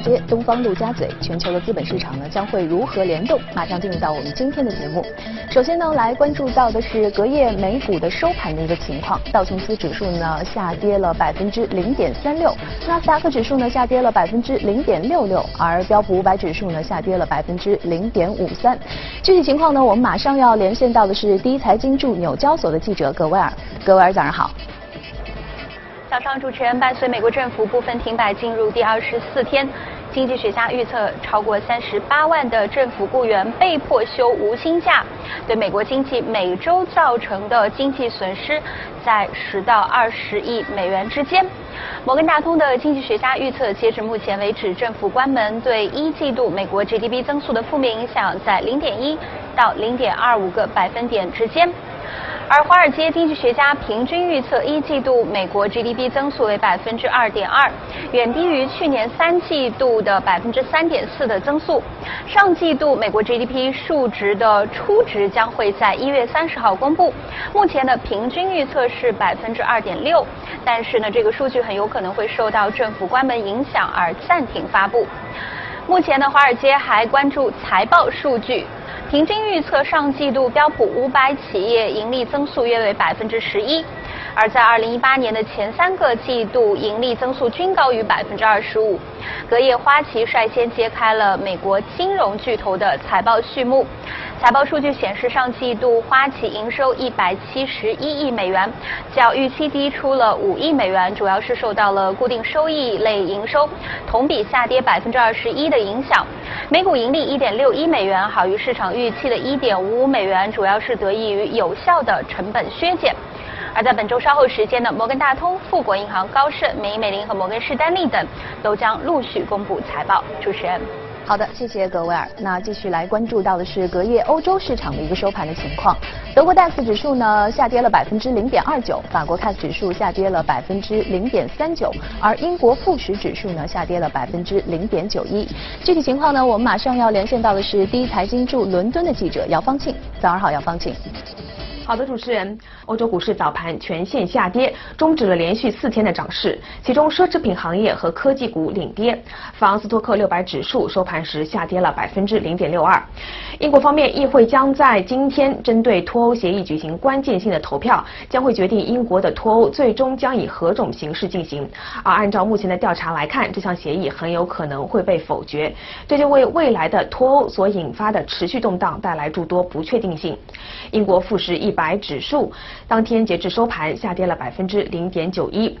街，东方陆家嘴，全球的资本市场呢将会如何联动？马上进入到我们今天的节目。首先呢，来关注到的是隔夜美股的收盘的一个情况。道琼斯指数呢下跌了百分之零点三六，纳斯达克指数呢下跌了百分之零点六六，而标普五百指数呢下跌了百分之零点五三。具体情况呢，我们马上要连线到的是第一财经驻纽交所的记者葛威尔。葛威尔，早上好。早上，主持人伴随美国政府部分停摆进入第二十四天，经济学家预测超过三十八万的政府雇员被迫休无薪假，对美国经济每周造成的经济损失在十到二十亿美元之间。摩根大通的经济学家预测，截至目前为止，政府关门对一季度美国 GDP 增速的负面影响在零点一到零点二五个百分点之间。而华尔街经济学家平均预测一季度美国 GDP 增速为百分之二点二，远低于去年三季度的百分之三点四的增速。上季度美国 GDP 数值的初值将会在一月三十号公布，目前的平均预测是百分之二点六，但是呢，这个数据很有可能会受到政府关门影响而暂停发布。目前呢，华尔街还关注财报数据。平均预测上季度标普五百企业盈利增速约为百分之十一，而在二零一八年的前三个季度盈利增速均高于百分之二十五。隔夜，花旗率先揭开了美国金融巨头的财报序幕。财报数据显示，上季度花旗营收一百七十一亿美元，较预期低出了五亿美元，主要是受到了固定收益类营收同比下跌百分之二十一的影响。每股盈利一点六一美元，好于市场预期的一点五五美元，主要是得益于有效的成本削减。而在本周稍后时间呢，摩根大通、富国银行、高盛、美银美林和摩根士丹利等都将陆续公布财报。主持人。好的，谢谢格威尔。那继续来关注到的是隔夜欧洲市场的一个收盘的情况。德国 DAX 指数呢下跌了百分之零点二九，法国 c a 指数下跌了百分之零点三九，而英国富时指数呢下跌了百分之零点九一。具体情况呢，我们马上要连线到的是第一财经驻伦敦的记者姚方庆。早上好，姚方庆。好的，主持人，欧洲股市早盘全线下跌，终止了连续四天的涨势。其中，奢侈品行业和科技股领跌。法兰斯托克六百指数收盘时下跌了百分之零点六二。英国方面，议会将在今天针对脱欧协议举行关键性的投票，将会决定英国的脱欧最终将以何种形式进行。而按照目前的调查来看，这项协议很有可能会被否决，这就为未来的脱欧所引发的持续动荡带来诸多不确定性。英国富时一。百指数当天截至收盘下跌了百分之零点九一。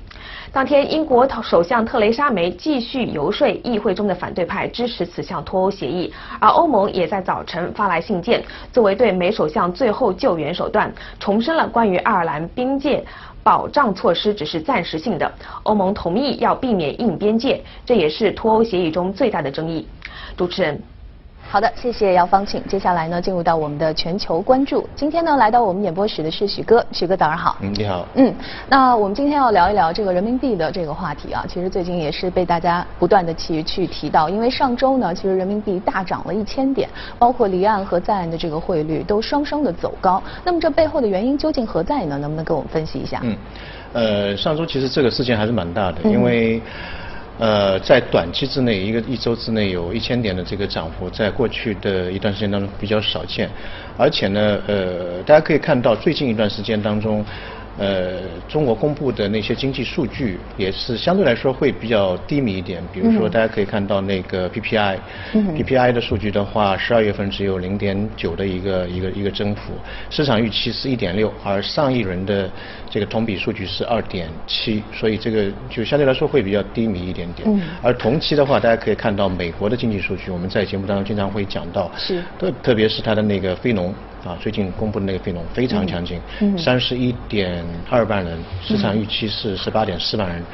当天，英国首相特蕾莎梅继续游说议会中的反对派支持此项脱欧协议，而欧盟也在早晨发来信件，作为对梅首相最后救援手段，重申了关于爱尔兰边界保障措施只是暂时性的。欧盟同意要避免硬边界，这也是脱欧协议中最大的争议。主持人。好的，谢谢姚芳请。接下来呢，进入到我们的全球关注。今天呢，来到我们演播室的是许哥，许哥早上好。嗯，你好。嗯，那我们今天要聊一聊这个人民币的这个话题啊。其实最近也是被大家不断的去去提到，因为上周呢，其实人民币大涨了一千点，包括离岸和在岸的这个汇率都双双的走高。那么这背后的原因究竟何在呢？能不能给我们分析一下？嗯，呃，上周其实这个事情还是蛮大的，因为。呃，在短期之内，一个一周之内有一千点的这个涨幅，在过去的一段时间当中比较少见，而且呢，呃，大家可以看到最近一段时间当中。呃，中国公布的那些经济数据也是相对来说会比较低迷一点。比如说，大家可以看到那个 PPI，PPI 的数据的话，十二月份只有零点九的一个一个一个增幅，市场预期是一点六，而上一轮的这个同比数据是二点七，所以这个就相对来说会比较低迷一点点。而同期的话，大家可以看到美国的经济数据，我们在节目当中经常会讲到，是特特别是它的那个非农。啊，最近公布的那个非农非常强劲，三十一点二万人，市场预期是十八点四万人。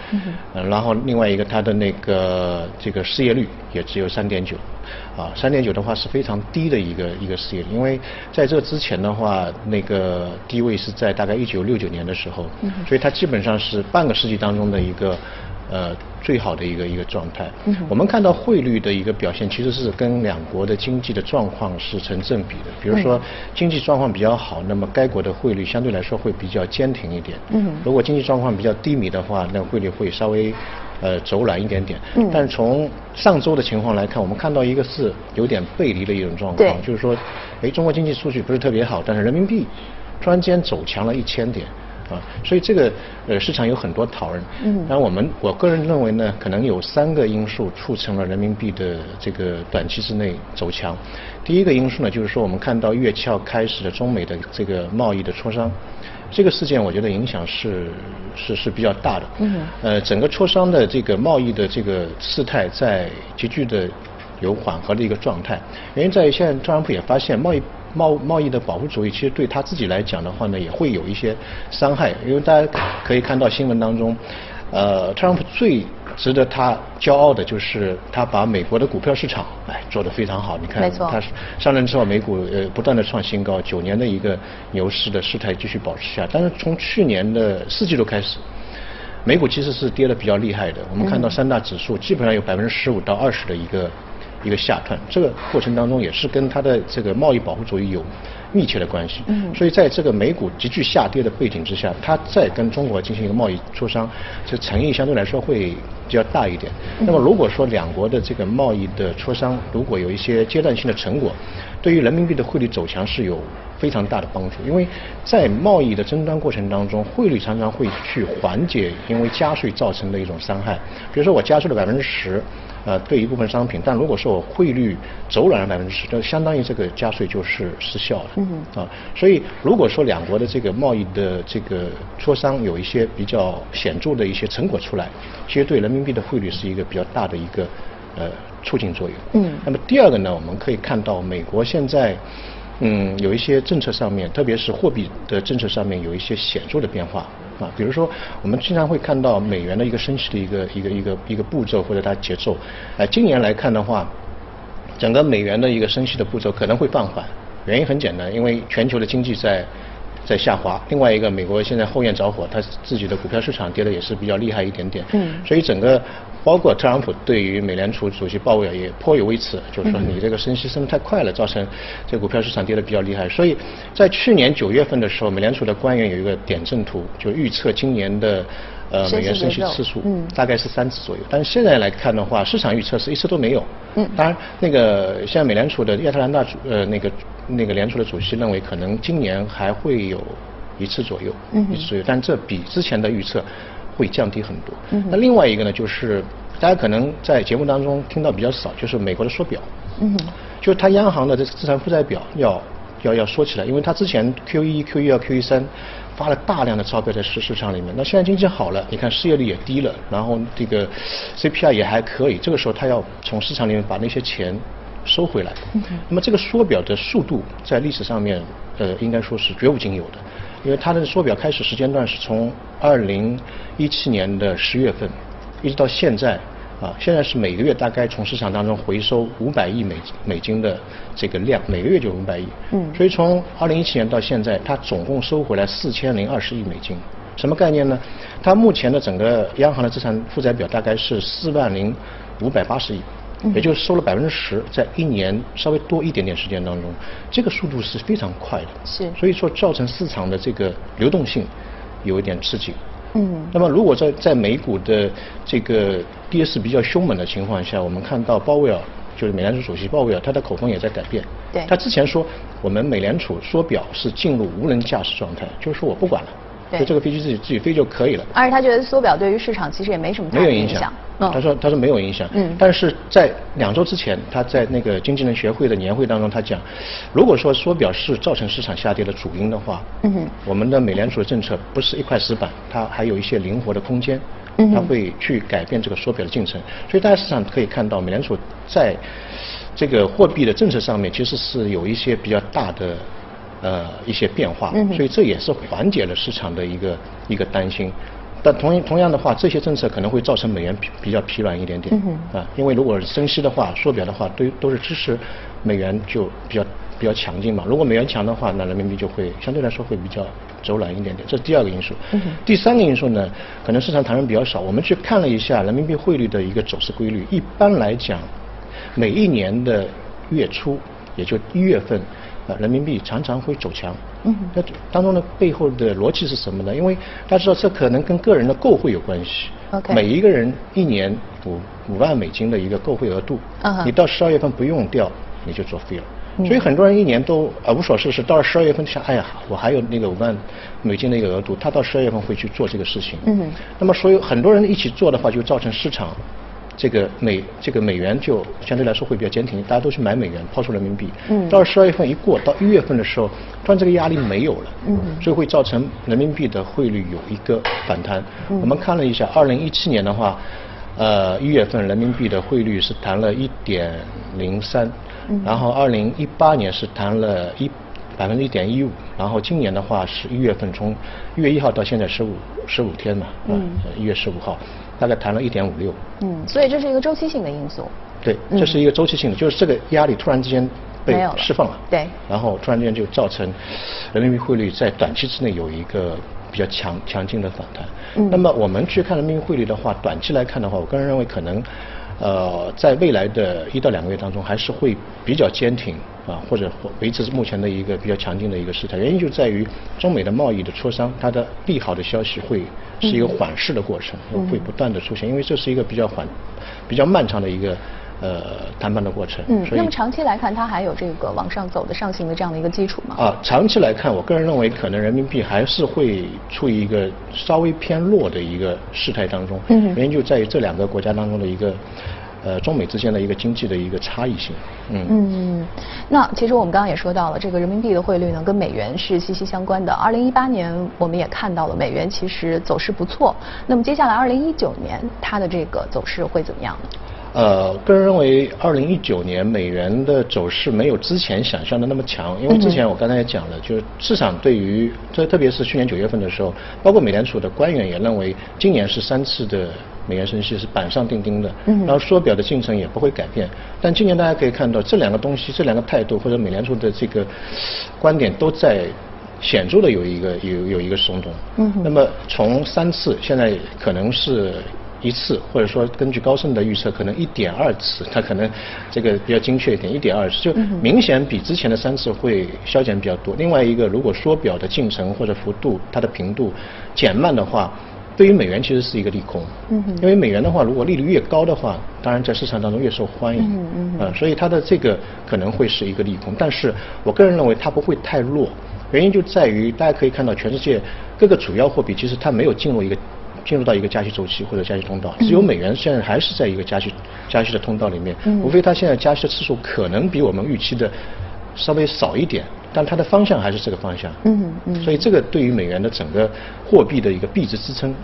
嗯，然后另外一个它的那个这个失业率也只有三点九，啊，三点九的话是非常低的一个一个失业率，因为在这之前的话，那个低位是在大概一九六九年的时候，所以它基本上是半个世纪当中的一个。呃最好的一个一个状态。嗯我们看到汇率的一个表现，其实是跟两国的经济的状况是成正比的。比如说经济状况比较好，那么该国的汇率相对来说会比较坚挺一点。嗯如果经济状况比较低迷的话，那汇率会稍微。呃，走软一点点，嗯，但从上周的情况来看，我们看到一个是有点背离的一种状况，就是说，哎，中国经济数据不是特别好，但是人民币突然间走强了一千点，啊，所以这个呃市场有很多讨论，嗯，然我们我个人认为呢，可能有三个因素促成了人民币的这个短期之内走强，第一个因素呢，就是说我们看到月七号开始的中美的这个贸易的磋商。这个事件我觉得影响是是是比较大的。嗯。呃，整个磋商的这个贸易的这个事态在急剧的有缓和的一个状态。原因在于现在特朗普也发现贸易贸贸易的保护主义其实对他自己来讲的话呢也会有一些伤害。因为大家可以看到新闻当中，呃，特朗普最值得他骄傲的就是他把美国的股票市场哎做得非常好，你看他上任之后美股呃不断的创新高，九年的一个牛市的势态继续保持下，但是从去年的四季度开始，美股其实是跌得比较厉害的，我们看到三大指数基本上有百分之十五到二十的一个一个下探，这个过程当中也是跟它的这个贸易保护主义有。密切的关系，嗯，所以在这个美股急剧下跌的背景之下，它再跟中国进行一个贸易磋商，这诚意相对来说会比较大一点。那么如果说两国的这个贸易的磋商如果有一些阶段性的成果，对于人民币的汇率走强是有非常大的帮助。因为在贸易的争端过程当中，汇率常常会去缓解因为加税造成的一种伤害。比如说我加税了百分之十。呃，对一部分商品，但如果说我汇率走软了百分之十，就相当于这个加税就是失效了。嗯啊，所以如果说两国的这个贸易的这个磋商有一些比较显著的一些成果出来，其实对人民币的汇率是一个比较大的一个呃促进作用。嗯。那么第二个呢，我们可以看到美国现在嗯有一些政策上面，特别是货币的政策上面有一些显著的变化。啊，比如说，我们经常会看到美元的一个升息的一个一个一个一个步骤或者它节奏。啊，今年来看的话，整个美元的一个升息的步骤可能会放缓。原因很简单，因为全球的经济在在下滑。另外一个，美国现在后院着火，它自己的股票市场跌的也是比较厉害一点点。嗯。所以整个。包括特朗普对于美联储主席鲍威尔也颇有微词，就是说你这个升息升得太快了，造成这股票市场跌得比较厉害。所以在去年九月份的时候，美联储的官员有一个点阵图，就预测今年的呃美元升息次数大概是三次左右。但是现在来看的话，市场预测是一次都没有。嗯。当然，那个现在美联储的亚特兰大主呃那个那个联储的主席认为，可能今年还会有一次左右，嗯一次左右。但这比之前的预测。会降低很多。那另外一个呢，就是大家可能在节目当中听到比较少，就是美国的缩表。嗯。就是它央行的这个资产负债表要要要缩起来，因为它之前 Q 一、Q 一、二、Q 一三发了大量的钞票在市市场里面。那现在经济好了，你看失业率也低了，然后这个 CPI 也还可以，这个时候它要从市场里面把那些钱收回来。嗯。那么这个缩表的速度在历史上面，呃，应该说是绝无仅有的。因为它的缩表开始时间段是从二零一七年的十月份，一直到现在，啊，现在是每个月大概从市场当中回收五百亿美美金的这个量，每个月就五百亿。嗯。所以从二零一七年到现在，它总共收回来四千零二十亿美金。什么概念呢？它目前的整个央行的资产负债表大概是四万零五百八十亿。也就是收了百分之十，在一年稍微多一点点时间当中，这个速度是非常快的。是。所以说造成市场的这个流动性有一点吃紧。嗯。那么如果在在美股的这个跌势比较凶猛的情况下，我们看到鲍威尔就是美联储主席鲍威尔，他的口风也在改变。对。他之前说我们美联储缩表是进入无人驾驶状态，就是说我不管了。就这个飞机自己自己飞就可以了。而且他觉得缩表对于市场其实也没什么没有影响。他说他说没有影响。嗯。但是在两周之前，他在那个经济人学会的年会当中，他讲，如果说缩表是造成市场下跌的主因的话，嗯我们的美联储的政策不是一块石板，它还有一些灵活的空间。嗯。它会去改变这个缩表的进程。所以大家市场可以看到，美联储在这个货币的政策上面其实是有一些比较大的。呃，一些变化，所以这也是缓解了市场的一个一个担心。但同同样的话，这些政策可能会造成美元比比较疲软一点点啊，因为如果升息的话，缩表的话，都都是支持美元就比较比较强劲嘛。如果美元强的话，那人民币就会相对来说会比较走软一点点。这是第二个因素。第三个因素呢，可能市场谈论比较少。我们去看了一下人民币汇率的一个走势规律。一般来讲，每一年的月初，也就一月份。啊，人民币常常会走强。嗯。那当中的背后的逻辑是什么呢？因为大家知道，这可能跟个人的购汇有关系。OK。每一个人一年五五万美金的一个购汇额度，你到十二月份不用掉，你就作废了。所以很多人一年都啊无所事事，到了十二月份想，哎呀，我还有那个五万美金的一个额度，他到十二月份会去做这个事情。嗯。那么所以很多人一起做的话，就造成市场。这个美这个美元就相对来说会比较坚挺，大家都去买美元，抛出人民币。嗯。到了十二月份一过，到一月份的时候，突然这个压力没有了。嗯。所以会造成人民币的汇率有一个反弹。嗯。我们看了一下，二零一七年的话，呃，一月份人民币的汇率是弹了一点零三。嗯。然后二零一八年是弹了一百分之一点一五，然后今年的话是一月份从一月一号到现在十五十五天嘛，嗯。一月十五号。大概谈了一点五六，嗯，所以这是一个周期性的因素。对，这是一个周期性的，就是这个压力突然之间被释放了，对，然后突然之间就造成人民币汇率在短期之内有一个比较强强劲的反弹。嗯，那么我们去看人民币汇率的话，短期来看的话，我个人认为可能。呃，在未来的一到两个月当中，还是会比较坚挺啊，或者维持目前的一个比较强劲的一个势态。原因就在于中美的贸易的磋商，它的利好的消息会是一个缓释的过程，会不断的出现，因为这是一个比较缓、比较漫长的一个。呃，谈判的过程。嗯，那么长期来看，它还有这个往上走的上行的这样的一个基础吗？啊，长期来看，我个人认为，可能人民币还是会处于一个稍微偏弱的一个事态当中。嗯，原因就在于这两个国家当中的一个，呃，中美之间的一个经济的一个差异性。嗯嗯，那其实我们刚刚也说到了，这个人民币的汇率呢，跟美元是息息相关的。二零一八年我们也看到了美元其实走势不错。那么接下来二零一九年它的这个走势会怎么样呢？呃，个人认为，二零一九年美元的走势没有之前想象的那么强，因为之前我刚才也讲了，就是市场对于这特别是去年九月份的时候，包括美联储的官员也认为，今年是三次的美元升息是板上钉钉的，然后缩表的进程也不会改变。但今年大家可以看到，这两个东西，这两个态度或者美联储的这个观点都在显著的有一个有有一个松动。嗯。那么从三次现在可能是。一次，或者说根据高盛的预测，可能一点二次，它可能这个比较精确一点，一点二次就明显比之前的三次会消减比较多。另外一个，如果缩表的进程或者幅度它的频度减慢的话，对于美元其实是一个利空。嗯因为美元的话，如果利率越高的话，当然在市场当中越受欢迎。嗯嗯。所以它的这个可能会是一个利空，但是我个人认为它不会太弱，原因就在于大家可以看到全世界各个主要货币其实它没有进入一个。进入到一个加息周期或者加息通道，只有美元现在还是在一个加息加息的通道里面，无非它现在加息的次数可能比我们预期的稍微少一点，但它的方向还是这个方向。嗯嗯。所以这个对于美元的整个货币的一个币值支撑。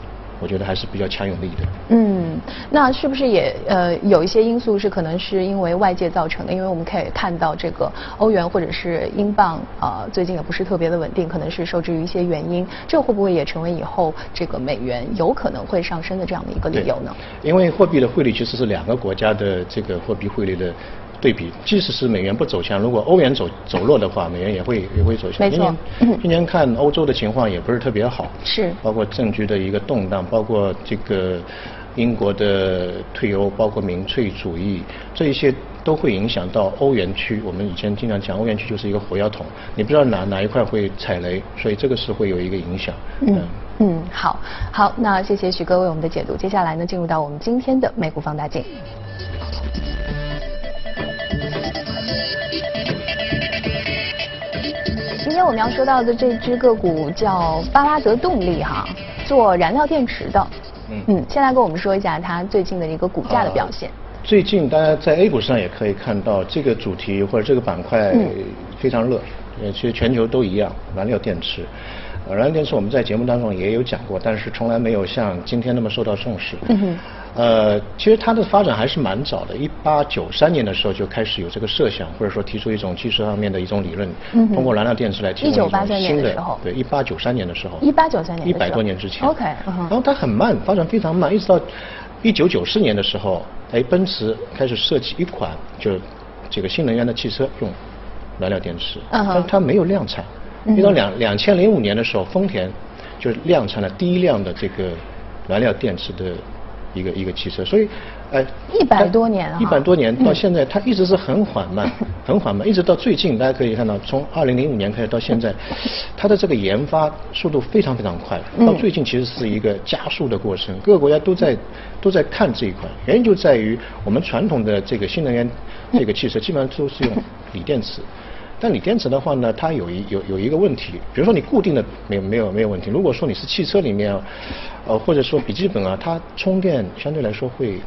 我觉得还是比较强有力的。嗯，那是不是也呃有一些因素是可能是因为外界造成的？因为我们可以看到这个欧元或者是英镑啊，最近也不是特别的稳定，可能是受制于一些原因。这会不会也成为以后这个美元有可能会上升的这样的一个理由呢？因为货币的汇率其实是两个国家的这个货币汇率的。对比，即使是美元不走强，如果欧元走走弱的话，美元也会也会走强。没错。今年看欧洲的情况也不是特别好。是。包括政局的一个动荡，包括这个英国的退欧，包括民粹主义，这一些都会影响到欧元区。我们以前经常讲，欧元区就是一个火药桶，你不知道哪哪一块会踩雷，所以这个是会有一个影响。嗯嗯，好，好，那谢谢许哥为我们的解读。接下来呢，进入到我们今天的美股放大镜。天我们要说到的这只个股叫巴拉德动力哈，做燃料电池的。嗯嗯，先来跟我们说一下它最近的一个股价的表现。最近大家在 A 股上也可以看到这个主题或者这个板块非常热，呃，其实全球都一样，燃料电池。燃料电池我们在节目当中也有讲过，但是从来没有像今天那么受到重视。嗯哼。呃，其实它的发展还是蛮早的，一八九三年的时候就开始有这个设想，或者说提出一种技术上面的一种理论，通过燃料电池来提供一种新的。对，一八九三年的时候。一八九三年。一百多年之前。OK。然后它很慢，发展非常慢，一直到一九九四年的时候，哎，奔驰开始设计一款就这个新能源的汽车用燃料电池，嗯但是它没有量产。嗯。一到两两千零五年的时候，丰田就是量产了第一辆的这个燃料电池的一个一个汽车，所以，呃，100多年啊。一百多年到现在，它一直是很缓慢，很缓慢，一直到最近，大家可以看到，从二零零五年开始到现在，它的这个研发速度非常非常快，到最近其实是一个加速的过程，各个国家都在都在看这一块，原因就在于我们传统的这个新能源这个汽车基本上都是用锂电池。但锂电池的话呢，它有一有有一个问题，比如说你固定的没有没有没有问题，如果说你是汽车里面，呃或者说笔记本啊，它充电相对来说会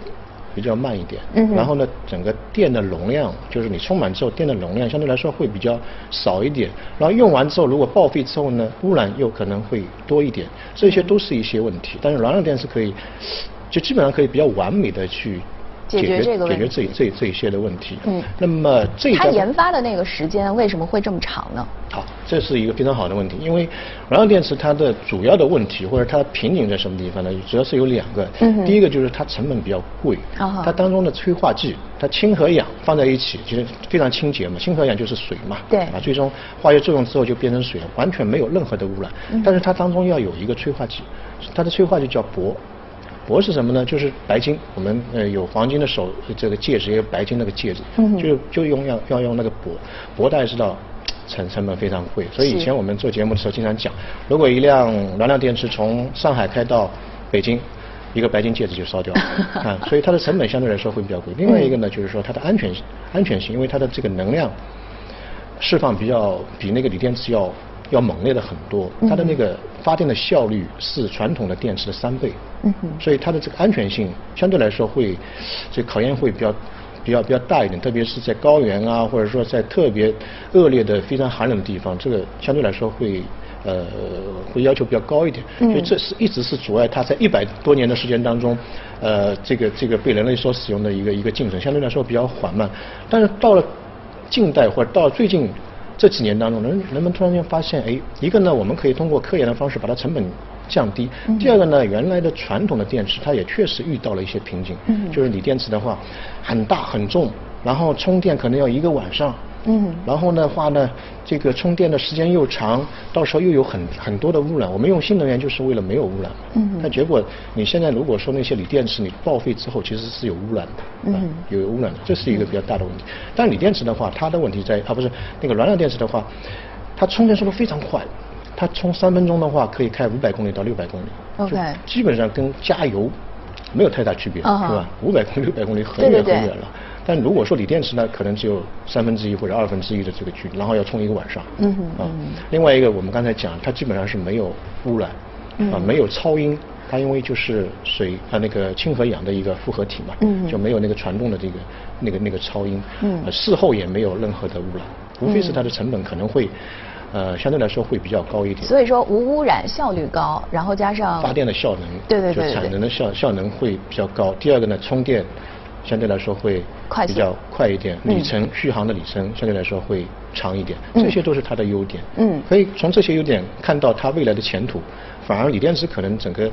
比较慢一点，嗯然后呢，整个电的容量就是你充满之后电的容量相对来说会比较少一点，然后用完之后如果报废之后呢，污染又可能会多一点，这些都是一些问题。但是燃料电池可以，就基本上可以比较完美的去解决这个问题解决这这这一些的问题。嗯那么这一它研发的那个时间为什么会这么长呢？好，这是一个非常好的问题，因为燃料电池它的主要的问题或者它的瓶颈在什么地方呢？主要是有两个。嗯第一个就是它成本比较贵，啊它当中的催化剂，它氢和氧放在一起，其实非常清洁嘛，氢和氧就是水嘛，对啊，最终化学作用之后就变成水了，完全没有任何的污染。嗯但是它当中要有一个催化剂，它的催化剂叫铂。铂是什么呢？就是白金，我们呃有黄金的手这个戒指，也有白金那个戒指，嗯就就用要要用那个铂，铂大家知道成成本非常贵，所以以前我们做节目的时候经常讲，如果一辆燃料电池从上海开到北京，一个白金戒指就烧掉了 啊，所以它的成本相对来说会比较贵。另外一个呢，就是说它的安全性安全性，因为它的这个能量释放比较比那个锂电池要要猛烈的很多，它的那个发电的效率是传统的电池的三倍，嗯哼。所以它的这个安全性相对来说会这考验会比较比较比较大一点，特别是在高原啊，或者说在特别恶劣的非常寒冷的地方，这个相对来说会呃会要求比较高一点，嗯。所以这是一直是阻碍它在一百多年的时间当中，呃这个这个被人类所使用的一个一个进程，相对来说比较缓慢，但是到了近代或者到最近这几年当中，人人们突然间发现，哎，一个呢，我们可以通过科研的方式把它成本降低；第二个呢，原来的传统的电池它也确实遇到了一些瓶颈，嗯。就是锂电池的话很大很重，然后充电可能要一个晚上。嗯然后的话呢，这个充电的时间又长，到时候又有很很多的污染。我们用新能源就是为了没有污染嘛。嗯但结果你现在如果说那些锂电池你报废之后，其实是有污染的。嗯啊有污染的，这是一个比较大的问题。但锂电池的话，它的问题在啊不是那个燃料电池的话，它充电速度非常快，它充三分钟的话可以开五百公里到六百公里。OK 基本上跟加油没有太大区别，是吧？五百公里、六百公里很远很远了。但如果说锂电池呢，可能只有三分之一或者二分之一的这个距离，然后要充一个晚上。嗯嗯，另外一个我们刚才讲，它基本上是没有污染，嗯啊，没有超音，它因为就是水啊那个氢和氧的一个复合体嘛，嗯就没有那个传动的这个那个那个超音，嗯呃事后也没有任何的污染，无非是它的成本可能会，呃，相对来说会比较高一点。所以说无污染、效率高，然后加上发电的效能，对对对对就产能的效效能会比较高。第二个呢，充电相对来说会比较快一点，嗯里程续航的里程相对来说会长一点，嗯这些都是它的优点。嗯可以从这些优点看到它未来的前途。反而锂电池可能整个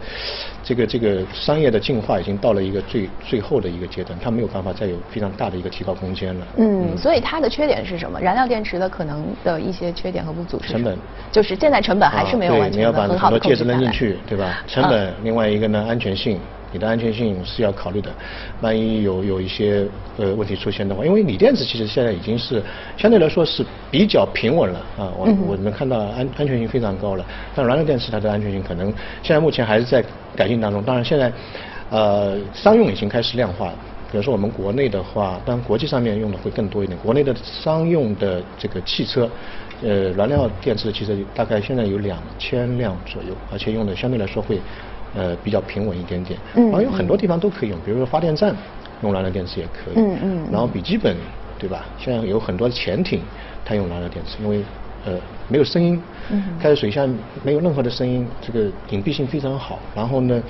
这个这个商业的进化已经到了一个最最后的一个阶段，它没有办法再有非常大的一个提高空间了。嗯，所以它的缺点是什么？燃料电池的可能的一些缺点和不足成本就是现在成本还是没有啊完全对你要把的很多介质。扔进去，对吧？成本，另外一个呢，安全性，你的安全性是要考虑的。万一有有一些呃问题出现的话，因为锂电池其实现在已经是相对来说是比较平稳了啊，我我们看到安安全性非常高了。但燃料电池它的安全性可能现在目前还是在改进当中。当然现在呃商用已经开始量化了。比如说我们国内的话，当然国际上面用的会更多一点。国内的商用的这个汽车，呃，燃料电池的汽车大概现在有两千辆左右，而且用的相对来说会呃比较平稳一点点。嗯然后有很多地方都可以用，比如说发电站用燃料电池也可以。嗯嗯然后笔记本，对吧？现在有很多潜艇它用燃料电池，因为呃没有声音，嗯开在水下没有任何的声音，这个隐蔽性非常好。然后呢，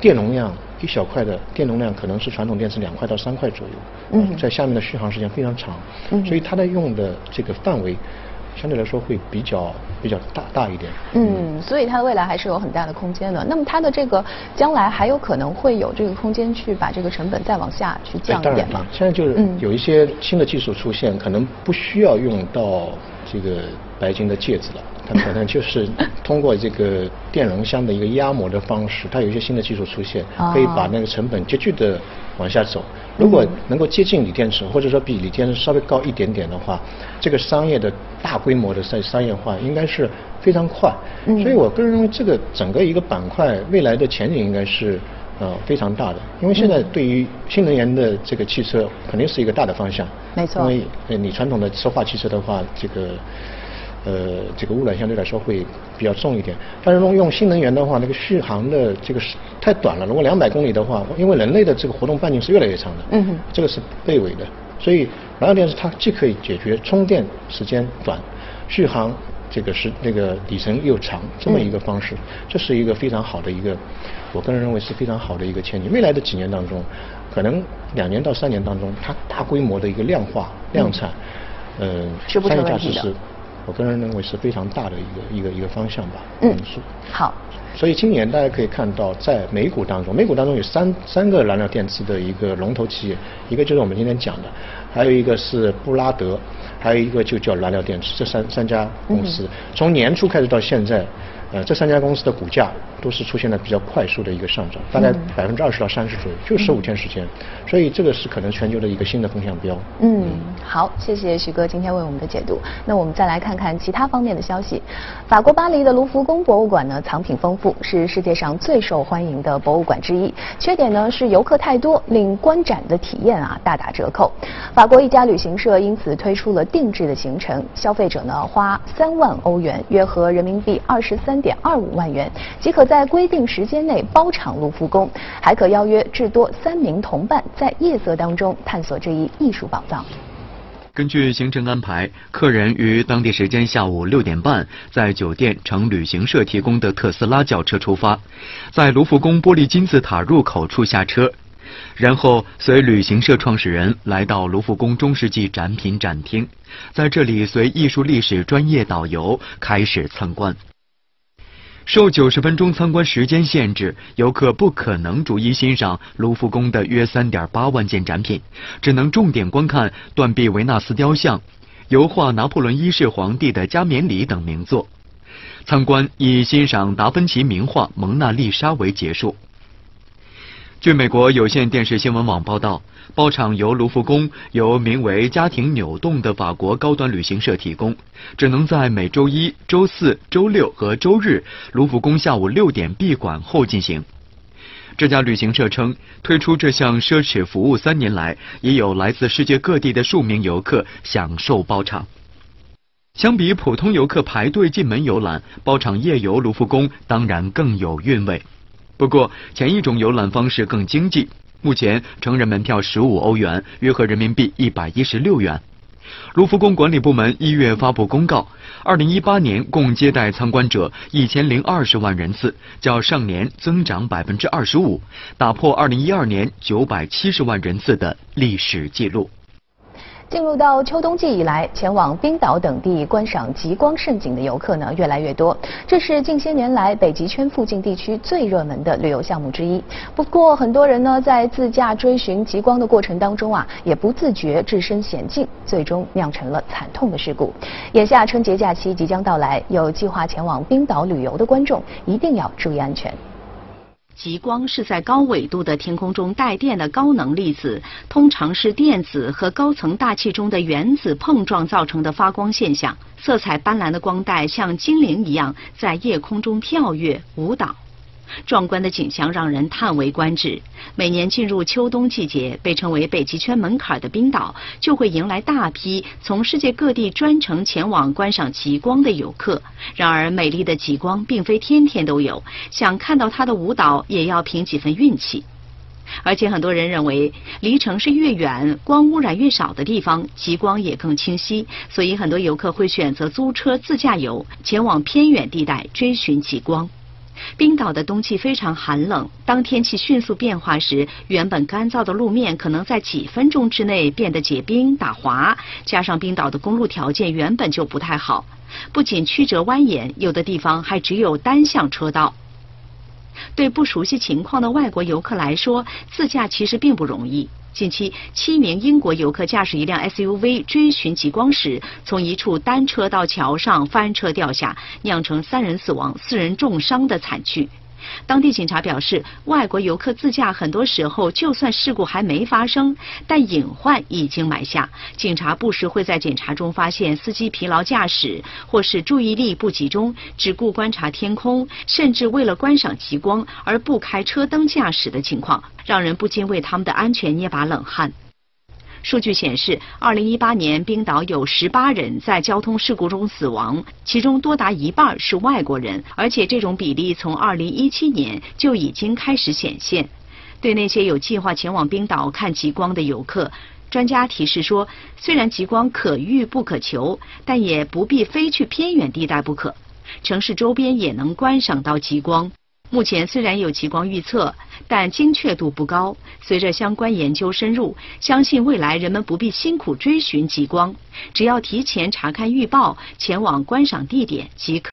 电容量一小块的电容量可能是传统电池两块到三块左右，嗯呃在下面的续航时间非常长，嗯所以它的用的这个范围相对来说会比较比较大大一点。嗯，所以它的未来还是有很大的空间的。那么它的这个将来还有可能会有这个空间去把这个成本再往下去降一点吗？现在就是有一些新的技术出现，可能不需要用到这个白金的戒指了。它可能就是 通过这个电容箱的一个压模的方式，它有一些新的技术出现，可以把那个成本急剧的往下走。如果能够接近锂电池，或者说比锂电池稍微高一点点的话，这个商业的大规模的在商业化应该是非常快。所以我个人认为，这个整个一个板块未来的前景应该是呃非常大的。因为现在对于新能源的这个汽车，肯定是一个大的方向。没错。因为你传统的石化汽车的话，这个。呃，这个污染相对来说会比较重一点，但是用用新能源的话，那个续航的这个是太短了。如果两百公里的话，因为人类的这个活动半径是越来越长的，嗯哼，这个是倍维的，所以燃料电池它既可以解决充电时间短，续航这个是那个里程又长这么一个方式，这是一个非常好的一个，我个人认为是非常好的一个前景。未来的几年当中，可能两年到三年当中，它大规模的一个量化量产，呃，商业价值是。我个人认为是非常大的一个一个一个方向吧。嗯，好。所以今年大家可以看到，在美股当中，美股当中有三三个燃料电池的一个龙头企业，一个就是我们今天讲的，还有一个是布拉德，还有一个就叫燃料电池，这三三家公司，从年初开始到现在。呃，这三家公司的股价都是出现了比较快速的一个上涨，大概百分之二十到三十左右，就十五天时间，所以这个是可能全球的一个新的风向标。嗯，好，谢谢徐哥今天为我们的解读。那我们再来看看其他方面的消息。法国巴黎的卢浮宫博物馆呢，藏品丰富，是世界上最受欢迎的博物馆之一。缺点呢是游客太多，令观展的体验啊大打折扣。法国一家旅行社因此推出了定制的行程，消费者呢花三万欧元，约合人民币二十三。点二五万元即可在规定时间内包场卢浮宫，还可邀约至多三名同伴，在夜色当中探索这一艺术宝藏。根据行程安排，客人于当地时间下午六点半，在酒店乘旅行社提供的特斯拉轿车出发，在卢浮宫玻璃金字塔入口处下车，然后随旅行社创始人来到卢浮宫中世纪展品展厅，在这里随艺术历史专业导游开始参观。受九十分钟参观时间限制，游客不可能逐一欣赏卢浮宫的约三点八万件展品，只能重点观看断臂维纳斯雕像、油画拿破仑一世皇帝的加冕礼等名作。参观以欣赏达芬奇名画《蒙娜丽莎》为结束。据美国有线电视新闻网报道，包场由卢浮宫由名为“家庭扭动”的法国高端旅行社提供，只能在每周一周四周六和周日卢浮宫下午六点闭馆后进行。这家旅行社称，推出这项奢侈服务三年来，已有来自世界各地的数名游客享受包场。相比普通游客排队进门游览，包场夜游卢浮宫当然更有韵味。不过，前一种游览方式更经济。目前，成人门票十五欧元，约合人民币一百一十六元。卢浮宫管理部门一月发布公告，二零一八年共接待参观者一千零二十万人次，较上年增长百分之二十五，打破二零一二年九百七十万人次的历史记录。进入到秋冬季以来，前往冰岛等地观赏极光盛景的游客呢越来越多，这是近些年来北极圈附近地区最热门的旅游项目之一。不过，很多人呢在自驾追寻极光的过程当中啊，也不自觉置身险境，最终酿成了惨痛的事故。眼下春节假期即将到来，有计划前往冰岛旅游的观众一定要注意安全。极光是在高纬度的天空中带电的高能粒子，通常是电子和高层大气中的原子碰撞造成的发光现象。色彩斑斓的光带像精灵一样在夜空中跳跃舞蹈。壮观的景象让人叹为观止。每年进入秋冬季节，被称为北极圈门槛的冰岛，就会迎来大批从世界各地专程前往观赏极光的游客。然而，美丽的极光并非天天都有，想看到它的舞蹈，也要凭几分运气。而且，很多人认为，离城市越远、光污染越少的地方，极光也更清晰，所以很多游客会选择租车自驾游，前往偏远地带追寻极光。冰岛的冬季非常寒冷，当天气迅速变化时，原本干燥的路面可能在几分钟之内变得结冰打滑。加上冰岛的公路条件原本就不太好，不仅曲折蜿蜒，有的地方还只有单向车道。对不熟悉情况的外国游客来说，自驾其实并不容易。近期，七名英国游客驾驶一辆 SUV 追寻极光时，从一处单车道桥上翻车掉下，酿成三人死亡、四人重伤的惨剧。当地警察表示，外国游客自驾很多时候，就算事故还没发生，但隐患已经埋下。警察不时会在检查中发现司机疲劳驾驶，或是注意力不集中，只顾观察天空，甚至为了观赏极光而不开车灯驾驶的情况，让人不禁为他们的安全捏把冷汗。数据显示，2018年冰岛有18人在交通事故中死亡，其中多达一半是外国人，而且这种比例从2017年就已经开始显现。对那些有计划前往冰岛看极光的游客，专家提示说，虽然极光可遇不可求，但也不必非去偏远地带不可，城市周边也能观赏到极光。目前虽然有极光预测，但精确度不高。随着相关研究深入，相信未来人们不必辛苦追寻极光，只要提前查看预报，前往观赏地点即可。